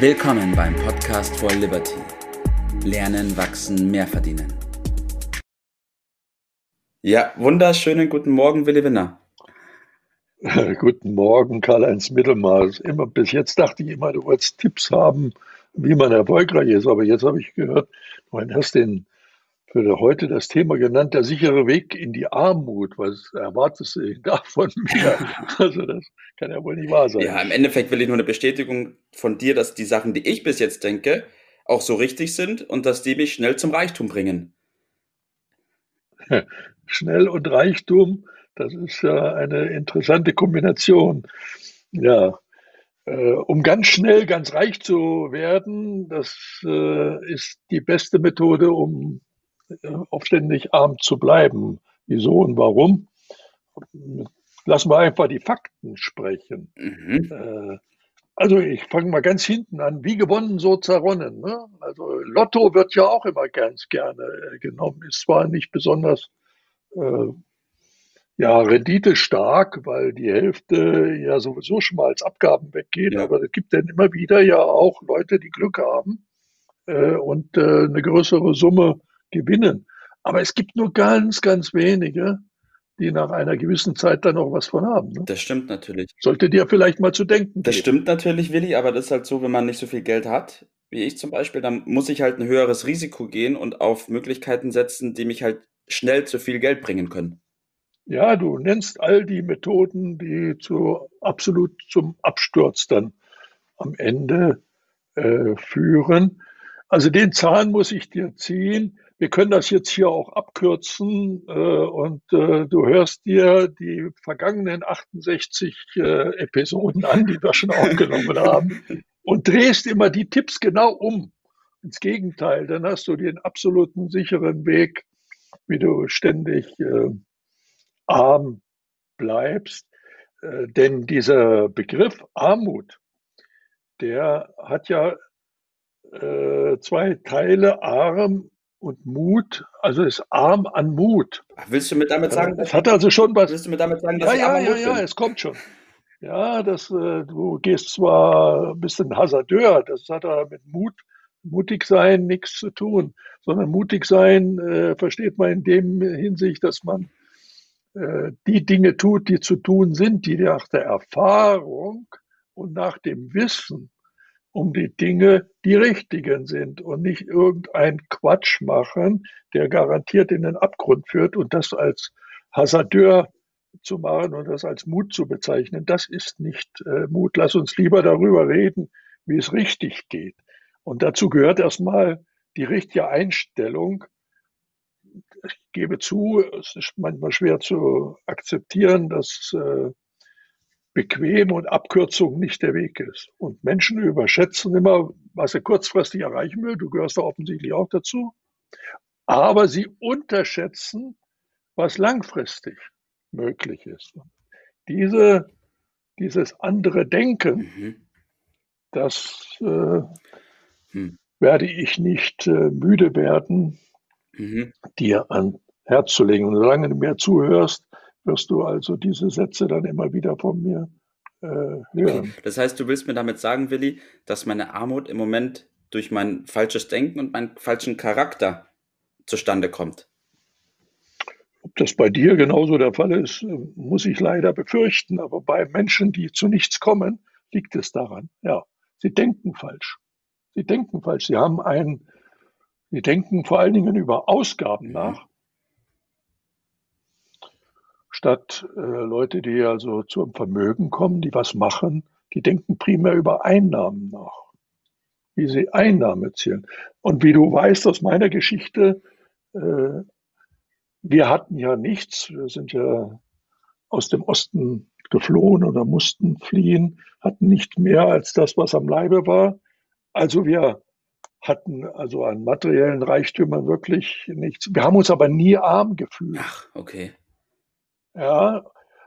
Willkommen beim Podcast for Liberty. Lernen, wachsen, mehr verdienen. Ja, wunderschönen guten Morgen, Willi Winner. Guten Morgen, Karl-Heinz Mittelmaß. Immer bis jetzt dachte ich immer, du wolltest Tipps haben, wie man erfolgreich ist. Aber jetzt habe ich gehört, du hast den für heute das Thema genannt, der sichere Weg in die Armut. Was erwartest du da von mir? Also das kann ja wohl nicht wahr sein. Ja, im Endeffekt will ich nur eine Bestätigung von dir, dass die Sachen, die ich bis jetzt denke, auch so richtig sind und dass die mich schnell zum Reichtum bringen. Schnell und Reichtum, das ist ja eine interessante Kombination. Ja, äh, um ganz schnell ganz reich zu werden, das äh, ist die beste Methode, um aufständig arm zu bleiben. Wieso und warum? Lassen wir einfach die Fakten sprechen. Mhm. Äh, also ich fange mal ganz hinten an. Wie gewonnen, so zerronnen. Ne? Also Lotto wird ja auch immer ganz gerne äh, genommen. Ist zwar nicht besonders äh, ja, Rendite stark, weil die Hälfte ja sowieso schon mal als Abgaben weggeht, ja. aber es gibt dann immer wieder ja auch Leute, die Glück haben äh, und äh, eine größere Summe gewinnen. Aber es gibt nur ganz, ganz wenige, die nach einer gewissen Zeit dann auch was von haben. Ne? Das stimmt natürlich. Sollte dir vielleicht mal zu denken. Das geben. stimmt natürlich, Willi, aber das ist halt so, wenn man nicht so viel Geld hat, wie ich zum Beispiel, dann muss ich halt ein höheres Risiko gehen und auf Möglichkeiten setzen, die mich halt schnell zu viel Geld bringen können. Ja, du nennst all die Methoden, die zu absolut zum Absturz dann am Ende äh, führen. Also den Zahn muss ich dir ziehen. Wir können das jetzt hier auch abkürzen äh, und äh, du hörst dir die vergangenen 68 äh, Episoden an, die wir schon aufgenommen haben und drehst immer die Tipps genau um. Ins Gegenteil, dann hast du den absoluten sicheren Weg, wie du ständig äh, arm bleibst. Äh, denn dieser Begriff Armut, der hat ja äh, zwei Teile, arm und Mut, also ist arm an Mut. Ach, willst du mir damit sagen, das hat also schon was. Willst du mir damit sagen, dass ja, ja, ja, ja, es kommt schon. Ja, das, äh, du gehst zwar ein bisschen Hasardeur, das hat aber mit Mut, mutig sein nichts zu tun, sondern mutig sein äh, versteht man in dem Hinsicht, dass man äh, die Dinge tut, die zu tun sind, die nach der Erfahrung und nach dem Wissen um die Dinge, die richtigen sind und nicht irgendein Quatsch machen, der garantiert in den Abgrund führt und das als Hasardeur zu machen und das als Mut zu bezeichnen, das ist nicht äh, Mut. Lass uns lieber darüber reden, wie es richtig geht. Und dazu gehört erstmal die richtige Einstellung. Ich gebe zu, es ist manchmal schwer zu akzeptieren, dass äh, bequem und Abkürzung nicht der Weg ist. Und Menschen überschätzen immer, was sie kurzfristig erreichen will. Du gehörst da offensichtlich auch dazu. Aber sie unterschätzen, was langfristig möglich ist. Diese, dieses andere Denken, mhm. das äh, mhm. werde ich nicht äh, müde werden, mhm. dir an Herz zu legen. Und solange du mir zuhörst, wirst du also diese Sätze dann immer wieder von mir äh, hören. Okay. Das heißt, du willst mir damit sagen, Willi, dass meine Armut im Moment durch mein falsches Denken und meinen falschen Charakter zustande kommt. Ob das bei dir genauso der Fall ist, muss ich leider befürchten. Aber bei Menschen, die zu nichts kommen, liegt es daran. Ja, sie denken falsch. Sie denken falsch. Sie haben ein, sie denken vor allen Dingen über Ausgaben nach statt äh, Leute, die also zum Vermögen kommen, die was machen, die denken primär über Einnahmen nach, wie sie Einnahmen erzielen. Und wie du weißt aus meiner Geschichte, äh, wir hatten ja nichts, wir sind ja aus dem Osten geflohen oder mussten fliehen, hatten nicht mehr als das, was am Leibe war. Also wir hatten also an materiellen Reichtümern wirklich nichts. Wir haben uns aber nie arm gefühlt. Ach, okay. Ja,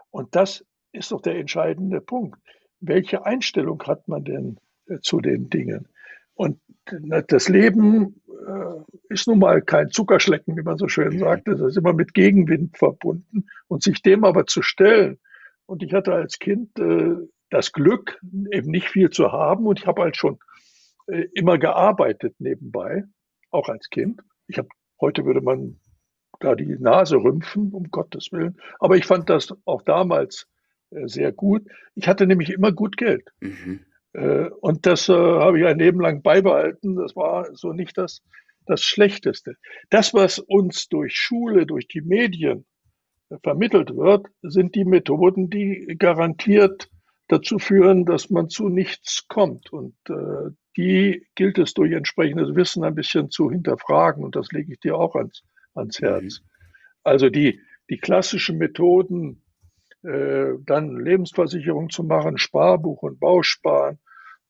und das ist doch der entscheidende Punkt. Welche Einstellung hat man denn äh, zu den Dingen? Und das Leben äh, ist nun mal kein Zuckerschlecken, wie man so schön sagt. Das ist immer mit Gegenwind verbunden. Und sich dem aber zu stellen. Und ich hatte als Kind äh, das Glück, eben nicht viel zu haben. Und ich habe halt schon immer gearbeitet nebenbei, auch als Kind. Ich habe heute würde man da die Nase rümpfen, um Gottes Willen. Aber ich fand das auch damals äh, sehr gut. Ich hatte nämlich immer gut Geld. Mhm. Äh, und das äh, habe ich ein Leben lang beibehalten. Das war so nicht das, das Schlechteste. Das, was uns durch Schule, durch die Medien vermittelt wird, sind die Methoden, die garantiert dazu führen, dass man zu nichts kommt. Und äh, die gilt es durch entsprechendes Wissen ein bisschen zu hinterfragen. Und das lege ich dir auch ans, ans. Herz. Also die, die klassischen Methoden, äh, dann Lebensversicherung zu machen, Sparbuch und Bausparen,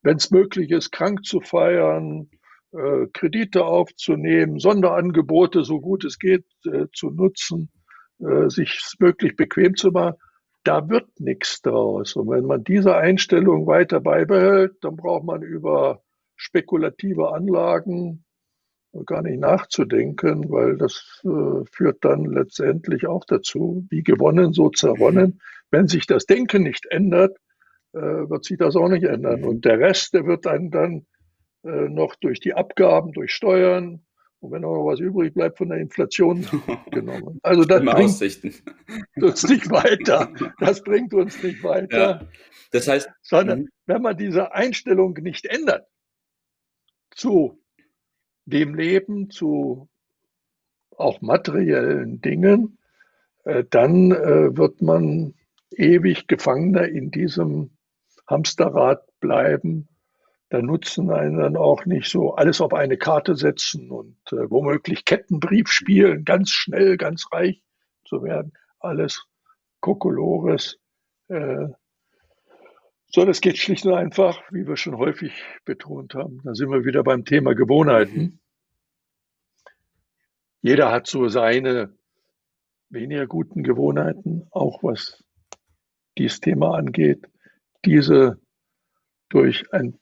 wenn es möglich ist, krank zu feiern, äh, Kredite aufzunehmen, Sonderangebote, so gut es geht, äh, zu nutzen, äh, sich möglich bequem zu machen, da wird nichts draus. Und wenn man diese Einstellung weiter beibehält, dann braucht man über spekulative Anlagen gar nicht nachzudenken, weil das äh, führt dann letztendlich auch dazu, wie gewonnen, so zerronnen. Wenn sich das Denken nicht ändert, äh, wird sich das auch nicht ändern. Und der Rest, der wird dann, dann äh, noch durch die Abgaben, durch Steuern und wenn auch noch was übrig bleibt von der Inflation genommen. Also das bringt Aussichten. uns nicht weiter. Das bringt uns nicht weiter. Ja. Das heißt, sondern mhm. wenn man diese Einstellung nicht ändert zu dem Leben, zu auch materiellen Dingen, äh, dann äh, wird man ewig Gefangener in diesem Hamsterrad bleiben. Da nutzen einen dann auch nicht so alles auf eine Karte setzen und äh, womöglich Kettenbrief spielen, ganz schnell, ganz reich zu werden. Alles Kokolores. So, das geht schlicht und einfach, wie wir schon häufig betont haben. Da sind wir wieder beim Thema Gewohnheiten. Jeder hat so seine weniger guten Gewohnheiten, auch was dieses Thema angeht. Diese durch ein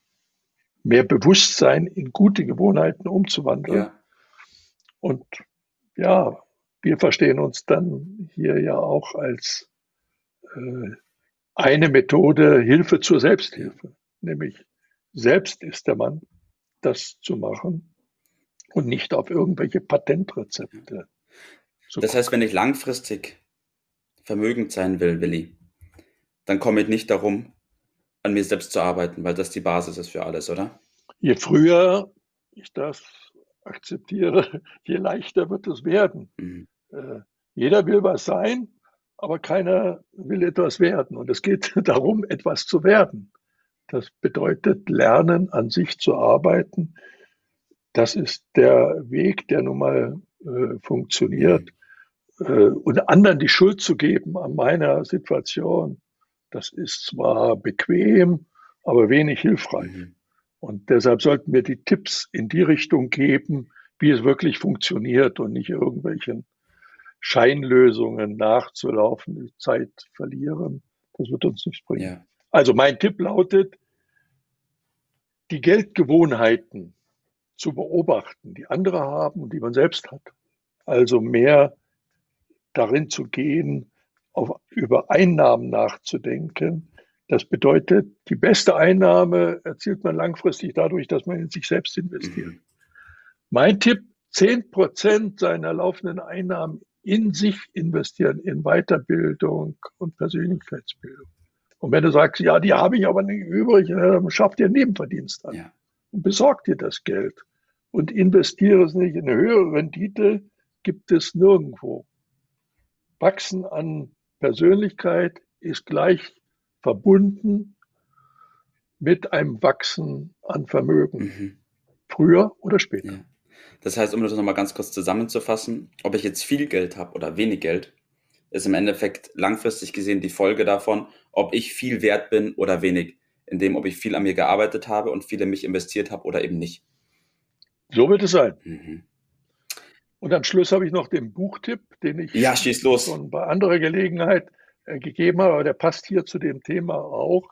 mehr Bewusstsein in gute Gewohnheiten umzuwandeln. Ja. Und ja, wir verstehen uns dann hier ja auch als äh, eine Methode Hilfe zur Selbsthilfe, nämlich selbst ist der Mann, das zu machen und nicht auf irgendwelche Patentrezepte. Das heißt, wenn ich langfristig vermögend sein will, Willi, dann komme ich nicht darum, an mir selbst zu arbeiten, weil das die Basis ist für alles, oder? Je früher ich das akzeptiere, je leichter wird es werden. Mhm. Äh, jeder will was sein, aber keiner will etwas werden. Und es geht darum, etwas zu werden. Das bedeutet, lernen, an sich zu arbeiten. Das ist der Weg, der nun mal äh, funktioniert. Äh, und anderen die Schuld zu geben an meiner Situation, das ist zwar bequem, aber wenig hilfreich. Mhm. Und deshalb sollten wir die Tipps in die Richtung geben, wie es wirklich funktioniert und nicht irgendwelchen Scheinlösungen nachzulaufen, die Zeit verlieren. Das wird uns nichts bringen. Ja. Also mein Tipp lautet, die Geldgewohnheiten zu beobachten, die andere haben und die man selbst hat. Also mehr darin zu gehen, auf, über Einnahmen nachzudenken. Das bedeutet, die beste Einnahme erzielt man langfristig dadurch, dass man in sich selbst investiert. Mhm. Mein Tipp, 10 Prozent seiner laufenden Einnahmen in sich investieren, in Weiterbildung und Persönlichkeitsbildung. Und wenn du sagst, ja, die habe ich aber nicht übrig, dann schaff dir Nebenverdienst an ja. und besorg dir das Geld und investiere es nicht. Eine höhere Rendite gibt es nirgendwo. Wachsen an Persönlichkeit ist gleich verbunden mit einem Wachsen an Vermögen. Mhm. Früher oder später. Ja. Das heißt, um das nochmal ganz kurz zusammenzufassen, ob ich jetzt viel Geld habe oder wenig Geld, ist im Endeffekt langfristig gesehen die Folge davon, ob ich viel wert bin oder wenig, indem ob ich viel an mir gearbeitet habe und viel in mich investiert habe oder eben nicht. So wird es sein. Mhm. Und am Schluss habe ich noch den Buchtipp, den ich ja, schon bei anderer Gelegenheit äh, gegeben habe, aber der passt hier zu dem Thema auch.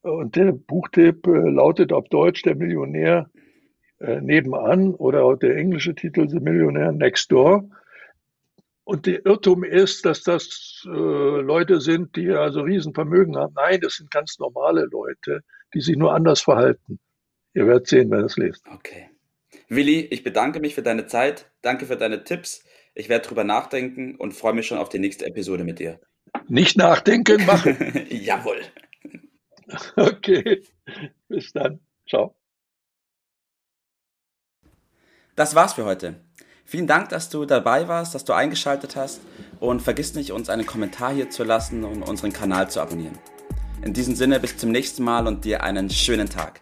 Und der Buchtipp äh, lautet auf Deutsch Der Millionär äh, nebenan oder der englische Titel The Millionaire Next Door. Und der Irrtum ist, dass das Leute sind, die also Riesenvermögen haben. Nein, das sind ganz normale Leute, die sich nur anders verhalten. Ihr werdet sehen, wenn ihr es lest. Okay. Willi, ich bedanke mich für deine Zeit. Danke für deine Tipps. Ich werde drüber nachdenken und freue mich schon auf die nächste Episode mit dir. Nicht nachdenken, machen. Jawohl. Okay. Bis dann. Ciao. Das war's für heute. Vielen Dank, dass du dabei warst, dass du eingeschaltet hast und vergiss nicht, uns einen Kommentar hier zu lassen und unseren Kanal zu abonnieren. In diesem Sinne, bis zum nächsten Mal und dir einen schönen Tag.